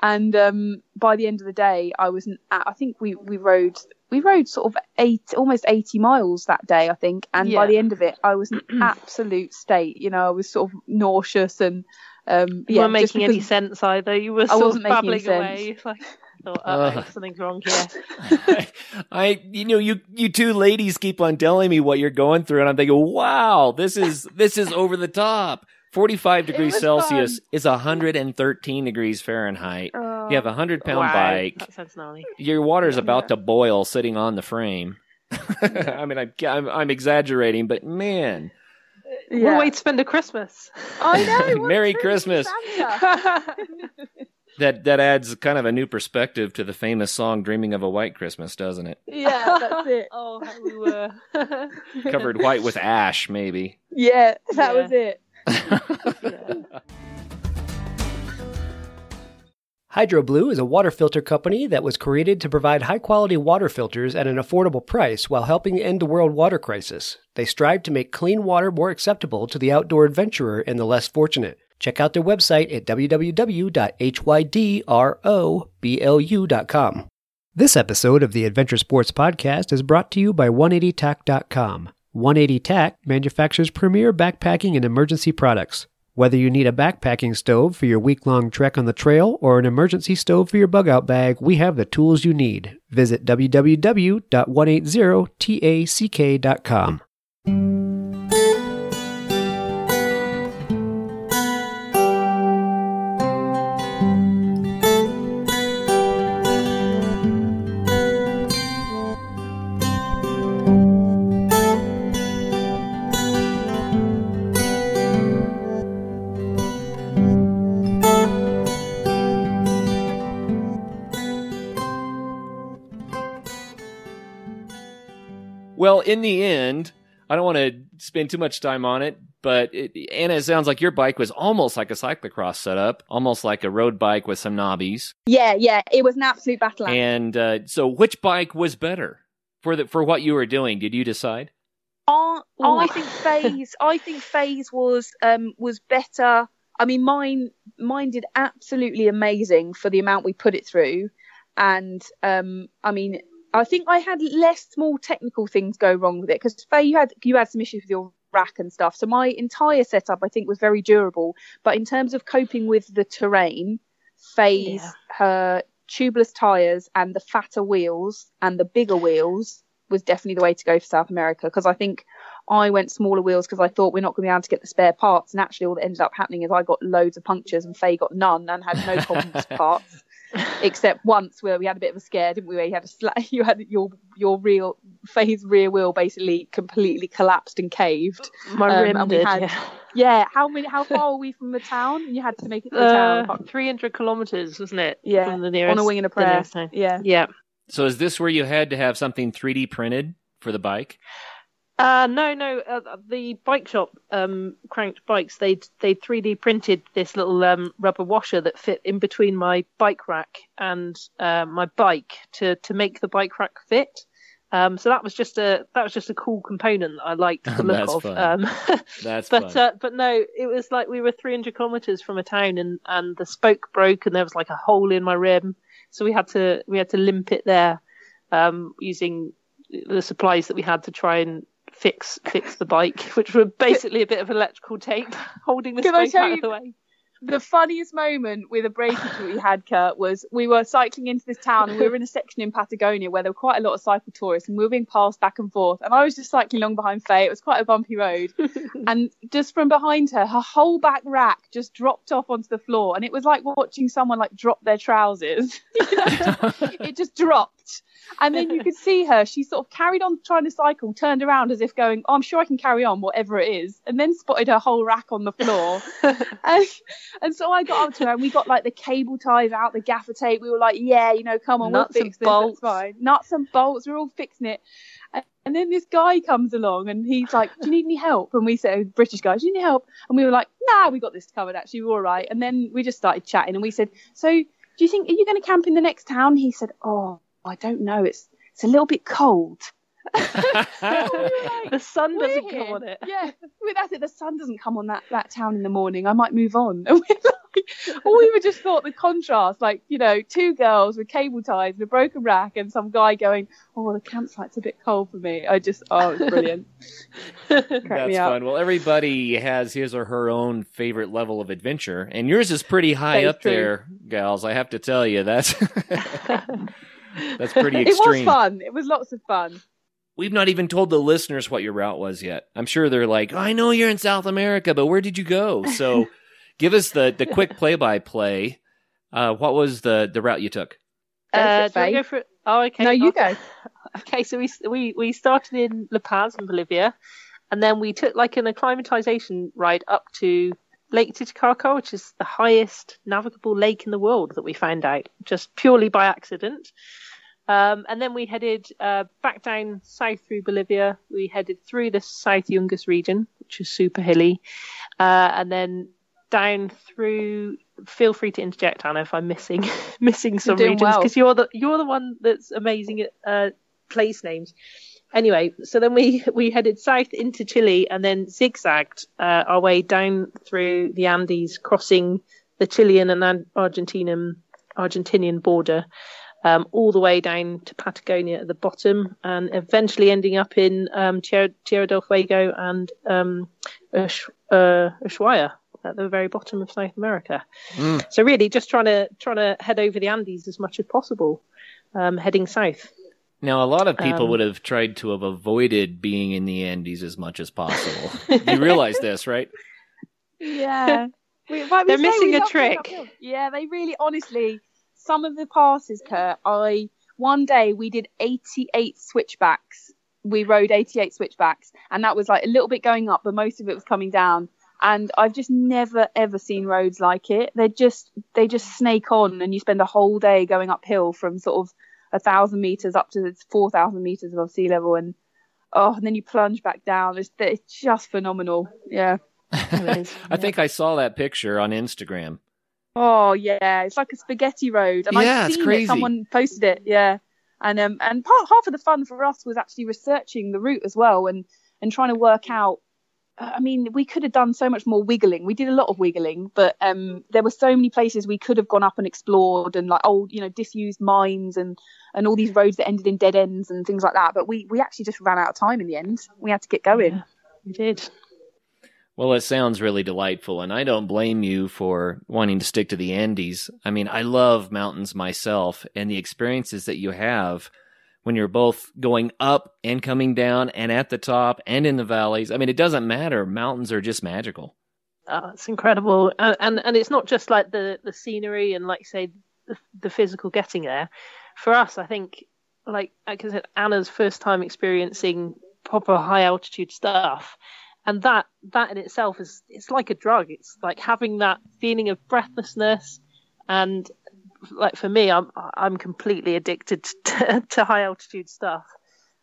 [SPEAKER 4] and um by the end of the day i was n- i think we we rode we rode sort of eight almost 80 miles that day i think and by the end of it i was in absolute state you know i was sort of nauseous and um
[SPEAKER 1] you
[SPEAKER 4] yeah
[SPEAKER 1] weren't making any sense either. You were
[SPEAKER 4] I
[SPEAKER 1] sort
[SPEAKER 4] wasn't
[SPEAKER 1] of
[SPEAKER 4] making any
[SPEAKER 1] babbling away. Like, thought, uh something's wrong here.
[SPEAKER 3] I, you know, you you two ladies keep on telling me what you're going through, and I'm thinking, wow, this is this is over the top. 45 degrees
[SPEAKER 4] was
[SPEAKER 3] Celsius is 113 degrees Fahrenheit.
[SPEAKER 4] Oh.
[SPEAKER 3] You have a hundred pound
[SPEAKER 1] wow,
[SPEAKER 3] bike.
[SPEAKER 1] That sounds gnarly.
[SPEAKER 3] Your water's about
[SPEAKER 4] Yeah.
[SPEAKER 3] to boil sitting on the frame. I mean, I'm, I'm I'm exaggerating, but man,
[SPEAKER 1] What
[SPEAKER 4] Yeah.
[SPEAKER 1] a way to spend a Christmas.
[SPEAKER 4] I know.
[SPEAKER 3] Merry Christmas. That that adds kind of a new perspective to the famous song "Dreaming of a White Christmas," doesn't it?
[SPEAKER 4] yeah, that's it.
[SPEAKER 1] oh, how we were.
[SPEAKER 3] Covered white with ash, maybe.
[SPEAKER 4] Yeah, that
[SPEAKER 1] Yeah.
[SPEAKER 4] was it.
[SPEAKER 2] HydroBlu is a water filter company that was created to provide high quality water filters at an affordable price while helping end the world water crisis. They strive to make clean water more acceptable to the outdoor adventurer and the less fortunate. Check out their website at www.hydroblu.com. This episode of the Adventure Sports Podcast is brought to you by 180tac.com. 180 Tac manufactures premier backpacking and emergency products. Whether you need a backpacking stove for your week long trek on the trail or an emergency stove for your bug out bag, we have the tools you need. Visit
[SPEAKER 3] www.180tac.com. in the end, I don't want to spend too much time on it, but it, Anna, it sounds like your bike was almost like a cyclocross setup, almost like a road bike with some knobbies.
[SPEAKER 4] Yeah, yeah, it was an absolute battle.
[SPEAKER 3] And uh, so, which bike was better for the for what you were doing? Did you decide?
[SPEAKER 4] I, I think Faye's. I think Faye's was um was better. I mean, mine mine did absolutely amazing for the amount we put it through, and um, I mean, I think I had less small technical things go wrong with it because Faye, you had you had some issues with your rack and stuff. So my entire setup, I think, was very durable. But in terms of coping with the terrain, Faye's
[SPEAKER 1] Yeah.
[SPEAKER 4] her tubeless tires and the fatter wheels and the bigger wheels was definitely the way to go for South America because I think I went smaller wheels because I thought we're not going to be able to get the spare parts. And actually, all that ended up happening is I got loads of punctures and Faye got none and had no problems with parts except once where we had a bit of a scare, didn't we? Where you had a sla- you had your your real Faye's rear wheel basically completely collapsed and caved.
[SPEAKER 1] My
[SPEAKER 4] Um,
[SPEAKER 1] rim
[SPEAKER 4] and we
[SPEAKER 1] did.
[SPEAKER 4] had-
[SPEAKER 1] yeah.
[SPEAKER 4] Yeah, how many? How far are we from the town? And you had to make it to the town.
[SPEAKER 1] Uh, 300 kilometers, wasn't it?
[SPEAKER 4] Yeah,
[SPEAKER 1] From the nearest,
[SPEAKER 4] on a wing and a prayer. Yeah.
[SPEAKER 1] Yeah.
[SPEAKER 3] So, is this where you had to have something 3D printed for the bike?
[SPEAKER 1] Uh, no, no. Uh, the bike shop um, cranked bikes. They they 3D printed this little um, rubber washer that fit in between my bike rack and uh, my bike to to make the bike rack fit. Um, so that was just a that was just a cool component that I liked the look of. Um,
[SPEAKER 3] That's
[SPEAKER 1] but uh, but no, it was like we were 300 kilometers from a town, and and the spoke broke, and there was like a hole in my rim, so we had to we had to limp it there, um, using the supplies that we had to try and fix fix the bike, which were basically a bit of electrical tape holding the
[SPEAKER 4] Can
[SPEAKER 1] spoke out
[SPEAKER 4] you-
[SPEAKER 1] of the way.
[SPEAKER 4] The funniest moment with a breakage we had, Kurt, was we were cycling into this town and we were in a section in Patagonia where there were quite a lot of cycle tourists and we were being passed back and forth. And I was just cycling along behind Faye. It was quite a bumpy road. and just from behind her, her whole back rack just dropped off onto the floor. And it was like watching someone like drop their trousers. It just dropped. And then you could see her. She sort of carried on trying to cycle, turned around as if going, oh, I'm sure I can carry on, whatever it is. And then spotted her whole rack on the floor. and, and so I got up to her and we got like the cable ties out, the gaffer tape. We were like, yeah, you know, come on,
[SPEAKER 1] Nuts
[SPEAKER 4] we'll
[SPEAKER 1] and
[SPEAKER 4] fix this.
[SPEAKER 1] bolts.
[SPEAKER 4] It's fine. Nuts and bolts. We're all fixing it. And, and then this guy comes along and he's like, do you need any help? And we said, oh, British guy, do you need any help? And we were like, nah, we got this covered. Actually, we're all right. And then we just started chatting and we said, so do you think, are you going to camp in the next town? He said, oh, I don't know. It's, it's a little bit cold.
[SPEAKER 1] the sun
[SPEAKER 4] We're
[SPEAKER 1] doesn't
[SPEAKER 4] here.
[SPEAKER 1] come on it.
[SPEAKER 4] Yeah, well, that's it. The sun doesn't come on that, that town in the morning. I might move on. And we're like, or we were just thought the contrast, like you know, two girls with cable ties and a broken rack, and some guy going, "Oh, the campsite's a bit cold for me." I just, oh, it's brilliant. Cracked
[SPEAKER 3] That's
[SPEAKER 4] me up.
[SPEAKER 3] fun. Well, everybody has his or her own favorite level of adventure, and yours is pretty high
[SPEAKER 4] That is
[SPEAKER 3] up
[SPEAKER 4] true.
[SPEAKER 3] there, gals. I have to tell you, that's that's pretty extreme.
[SPEAKER 4] It was fun. It was lots of fun.
[SPEAKER 3] We've not even told the listeners what your route was yet. I'm sure they're like, I know you're in South America, but where did you go? So, give us the the quick play by play. Uh, what was the the route you took?
[SPEAKER 1] Uh,
[SPEAKER 4] it,
[SPEAKER 1] do you go for it? Oh, okay.
[SPEAKER 4] No, you go.
[SPEAKER 1] Okay, so we we we started in La Paz in Bolivia, and then we took like an acclimatization ride up to Lake Titicaca, which is the highest navigable lake in the world that we found out just purely by accident. Um, and then we headed uh, back down south through Bolivia. We headed through the South Yungas region, which is super hilly, uh, and then down through. Feel free to interject, Anna, if I'm missing missing some regions
[SPEAKER 4] well.
[SPEAKER 1] because you're the you're the one that's amazing at uh, place names. Anyway, so then we we headed south into Chile and then zigzagged uh, our way down through the Andes, crossing the Chilean and Argentinian Argentinian border, um, all the way down to Patagonia at the bottom, and eventually ending up in um, Tierra, Tierra del Fuego and um, uh, Ushuaia at the very bottom of South America.
[SPEAKER 3] Mm.
[SPEAKER 1] So really, just trying to trying to head over the Andes as much as possible, um, heading south.
[SPEAKER 3] Now, a lot of people
[SPEAKER 1] Um,
[SPEAKER 3] would have tried to have avoided being in the Andes as much as possible. you realize this, right?
[SPEAKER 4] Yeah. We, like we
[SPEAKER 1] They're missing a trick.
[SPEAKER 4] Yeah, they really, honestly, some of the passes, Kurt, I, one day we did 88 switchbacks. We rode 88 switchbacks, and that was like a little bit going up, but most of it was coming down. And I've just never ever seen roads like it. They just they just snake on, and you spend a whole day going uphill from sort of a thousand meters up to four thousand meters above sea level, and oh, and then you plunge back down. It's, it's just phenomenal. Yeah.
[SPEAKER 1] It is,
[SPEAKER 3] I think I saw that picture on Instagram.
[SPEAKER 4] Oh yeah, it's like a spaghetti road, and
[SPEAKER 3] Yeah,
[SPEAKER 4] I've
[SPEAKER 3] it's
[SPEAKER 4] seen
[SPEAKER 3] crazy.
[SPEAKER 4] it. Someone posted it, yeah. And um, and part half of the fun for us was actually researching the route as well, and and trying to work out. I mean, we could have done so much more wiggling. We did a lot of wiggling, but um, there were so many places we could have gone up and explored, and like old, you know, disused mines and and all these roads that ended in dead ends and things like that. But we we actually just ran out of time in the end. We had to get going.
[SPEAKER 1] Yeah. we did.
[SPEAKER 3] Well, it sounds really delightful, and I don't blame you for wanting to stick to the Andes. I mean, I love mountains myself, and the experiences that you have when you're both going up and coming down and at the top and in the valleys. I mean, it doesn't matter. Mountains are just magical.
[SPEAKER 1] Oh, it's incredible, and, and and it's not just like the the scenery and like say the, the physical getting there. For us, I think like like I said, Anna's first time experiencing proper high altitude stuff, and that that in itself is it's like a drug. It's like having that feeling of breathlessness, and like for me, I'm I'm completely addicted to, to high altitude stuff,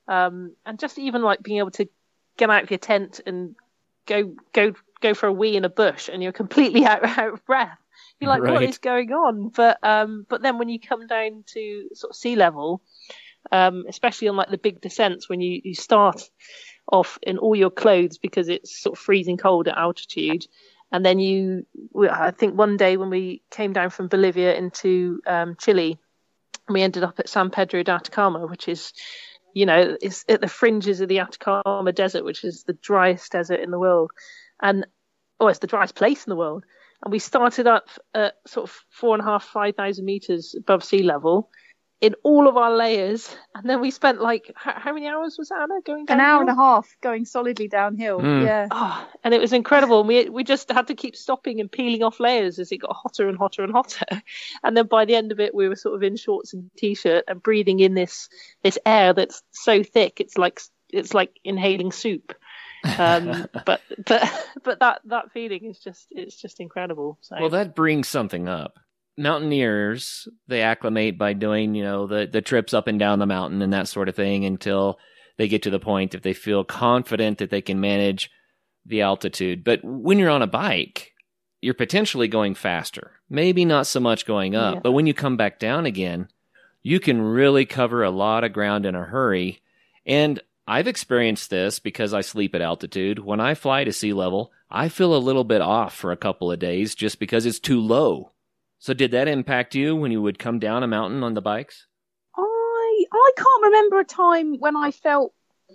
[SPEAKER 1] um, and just even like being able to get out of your tent and go go go for a wee in a bush and you're completely out, out of breath. You're like, what
[SPEAKER 3] Right.
[SPEAKER 1] is going on? But um, but then when you come down to sort of sea level, um, especially on like the big descents, when you, you start off in all your clothes because it's sort of freezing cold at altitude, and then you, I think one day when we came down from Bolivia into um, Chile, we ended up at San Pedro de Atacama, which is you know, it's at the fringes of the Atacama Desert, which is the driest desert in the world, and oh, it's the driest place in the world. And we started up at sort of four and a half, five thousand meters above sea level in all of our layers, and then we spent like how, how many hours was that, Anna going down?
[SPEAKER 4] An hour and a half going solidly downhill.
[SPEAKER 3] Mm.
[SPEAKER 4] Yeah.
[SPEAKER 1] Oh, and it was incredible. And we we just had to keep stopping and peeling off layers as it got hotter and hotter and hotter. And then by the end of it, we were sort of in shorts and t-shirt and breathing in this this air that's so thick it's like it's like inhaling soup. Um, but but but that that feeling is just it's just incredible. So
[SPEAKER 3] Well, that brings something up. Mountaineers, they acclimate by doing, you know, the, the trips up and down the mountain and that sort of thing until they get to the point if they feel confident that they can manage the altitude. But when you're on a bike, you're potentially going faster. Maybe not so much going up,
[SPEAKER 1] Yeah.
[SPEAKER 3] but when you come back down again, you can really cover a lot of ground in a hurry. And I've experienced this because I sleep at altitude. When I fly to sea level, I feel a little bit off for a couple of days just because it's too low. So did that impact you when you would come down a mountain on the bikes?
[SPEAKER 4] I I can't remember a time when I felt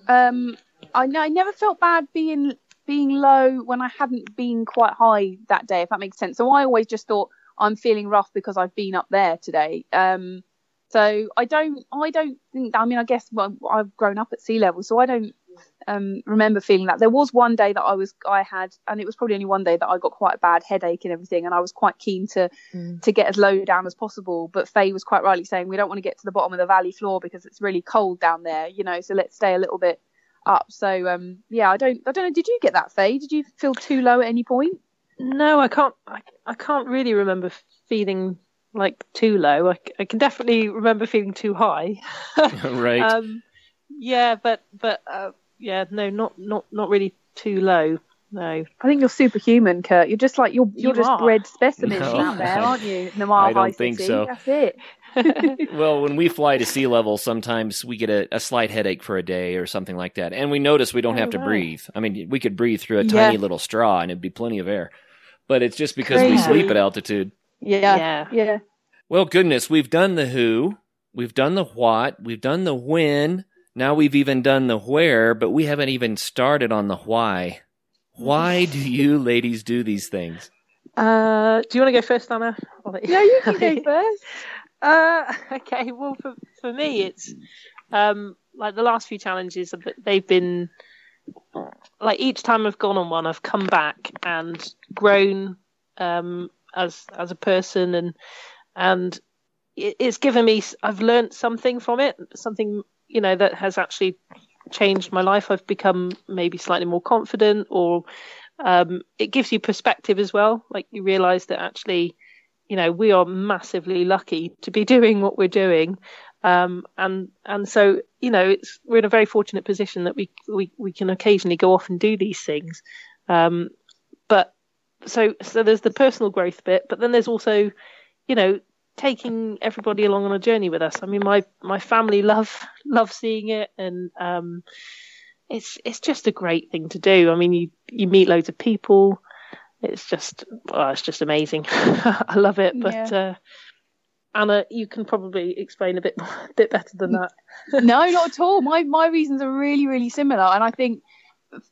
[SPEAKER 4] um I I never felt bad being being low when I hadn't been quite high that day if that makes sense. So I always just thought I'm feeling rough because I've been up there today. Um so I don't I don't think I mean I guess well, I've grown up at sea level so I don't um remember feeling that. There was one day that I was I had and it was probably only one day that I got quite a bad headache and everything and I was quite keen to
[SPEAKER 1] Mm.
[SPEAKER 4] to get as low down as possible. But Faye was quite rightly saying we don't want to get to the bottom of the valley floor because it's really cold down there, you know. So let's stay a little bit up. So um, yeah, I don't, I don't know. Did you get that, Faye? Did you feel too low at any point?
[SPEAKER 1] No, I can't. I, I can't really remember feeling like too low. I can definitely remember feeling too high.
[SPEAKER 3] right.
[SPEAKER 1] Um, yeah, but but uh, yeah, no, not not not really too low. No.
[SPEAKER 4] I think you're superhuman, Kurt. You're just like you're, you're
[SPEAKER 1] You
[SPEAKER 4] just
[SPEAKER 1] are.
[SPEAKER 3] No.
[SPEAKER 4] bred specimens out there, aren't you? In the Mile
[SPEAKER 3] I don't
[SPEAKER 4] High
[SPEAKER 3] think
[SPEAKER 4] City.
[SPEAKER 3] so.
[SPEAKER 4] That's it.
[SPEAKER 3] well, when we fly to sea level, sometimes we get a, a slight headache for a day or something like that. And we notice we don't
[SPEAKER 1] Oh,
[SPEAKER 3] have to
[SPEAKER 1] wow.
[SPEAKER 3] breathe. I mean, we could breathe through a
[SPEAKER 4] Yeah.
[SPEAKER 3] tiny little straw and it'd be plenty of air. But it's just because we sleep at altitude.
[SPEAKER 4] Yeah,
[SPEAKER 1] Yeah.
[SPEAKER 4] yeah.
[SPEAKER 3] Well, goodness, we've done the who, we've done the what, we've done the when, now we've even done the where, but we haven't even started on the why. Why do you ladies do these things?
[SPEAKER 1] Uh, do you want to go first, Anna? I'll let
[SPEAKER 4] No, you can go first.
[SPEAKER 1] Uh, okay. Well, for for me, it's um, like the last few challenges, they've been like each time I've gone on one, I've come back and grown um, as as a person, and and it's given me. I've learned something from it, something you know that has actually changed my life. I've become maybe slightly more confident, or um, it gives you perspective as well. Like you realise that actually, you know, we are massively lucky to be doing what we're doing, um, and and so you know, it's we're in a very fortunate position that we we we can occasionally go off and do these things. Um, but so so there's the personal growth bit, but then there's also, you know, taking everybody along on a journey with us. I mean, my my family love love seeing it, and um, it's it's just a great thing to do. I mean, you you meet loads of people. It's just oh, it's just amazing. I love it, but. Yeah. Uh, Anna, you can probably explain a bit a bit better than that.
[SPEAKER 4] no, not at all. My my reasons are really really similar, and I think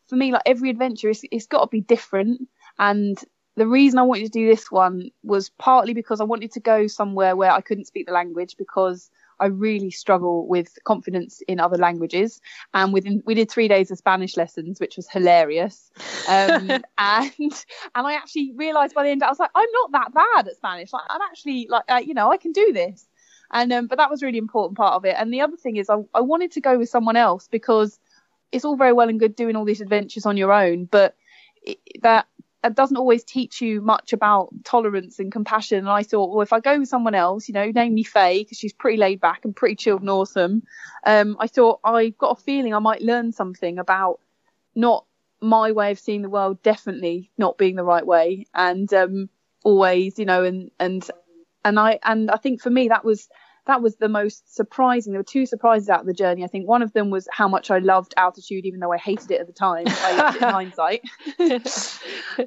[SPEAKER 4] for me, like every adventure, it's, it's got to be different. And the reason I wanted to do this one was partly because I wanted to go somewhere where I couldn't speak the language because I really struggle with confidence in other languages. And within we did three days of Spanish lessons, which was hilarious. Um, and and I actually realised by the end I was like, I'm not that bad at Spanish. Like I'm actually like uh, you know I can do this. And um, but that was really important part of it. And the other thing is I, I wanted to go with someone else because it's all very well and good doing all these adventures on your own, but it, that it doesn't always teach you much about tolerance and compassion. And I thought, well, if I go with someone else, you know, namely Faye, because she's pretty laid back and pretty chilled and awesome, um, I thought I got a feeling I might learn something about not my way of seeing the world, definitely not being the right way, and um, always, you know, and and and I and I think for me that was that was the most surprising. There were two surprises out of the journey. I think one of them was how much I loved altitude, even though I hated it at the time. I loved it in hindsight.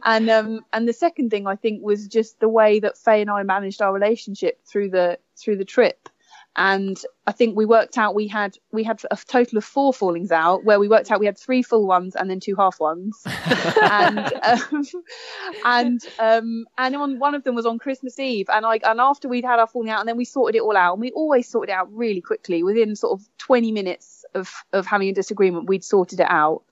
[SPEAKER 4] and um, and the second thing I think was just the way that Faye and I managed our relationship through the through the trip and I think we worked out we had we had a total of four fallings out where we worked out we had three full ones and then two half ones, and um, and um, and on one of them was on Christmas Eve, and I and after we'd had our falling out, and then we sorted it all out, and we always sorted it out really quickly. Within sort of 20 minutes of of having a disagreement, we'd sorted it out.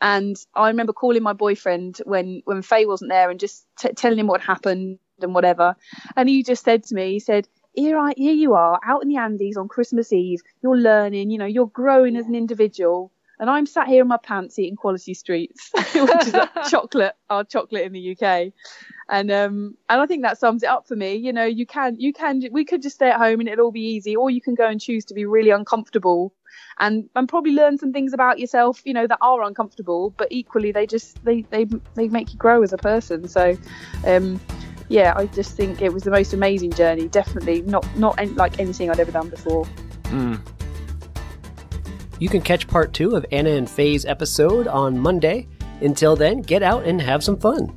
[SPEAKER 4] And I remember calling my boyfriend when when Faye wasn't there and just t- telling him what happened and whatever, and he just said to me, he said here I here you are out in the Andes on Christmas Eve. You're learning, you know, you're growing as an individual, and I'm sat here in my pants eating Quality Streets, which is chocolate, our chocolate in the UK. And um and I think that sums it up for me. You know, you can you can we could just stay at home and it'll all be easy, or you can go and choose to be really uncomfortable and and probably learn some things about yourself, you know, that are uncomfortable, but equally they just they they they make you grow as a person. So um yeah, I just think it was the most amazing journey. Definitely not not like anything I'd ever done before. Mm.
[SPEAKER 2] You can catch part two of Anna and Faye's episode on Monday. Until then, get out and have some fun.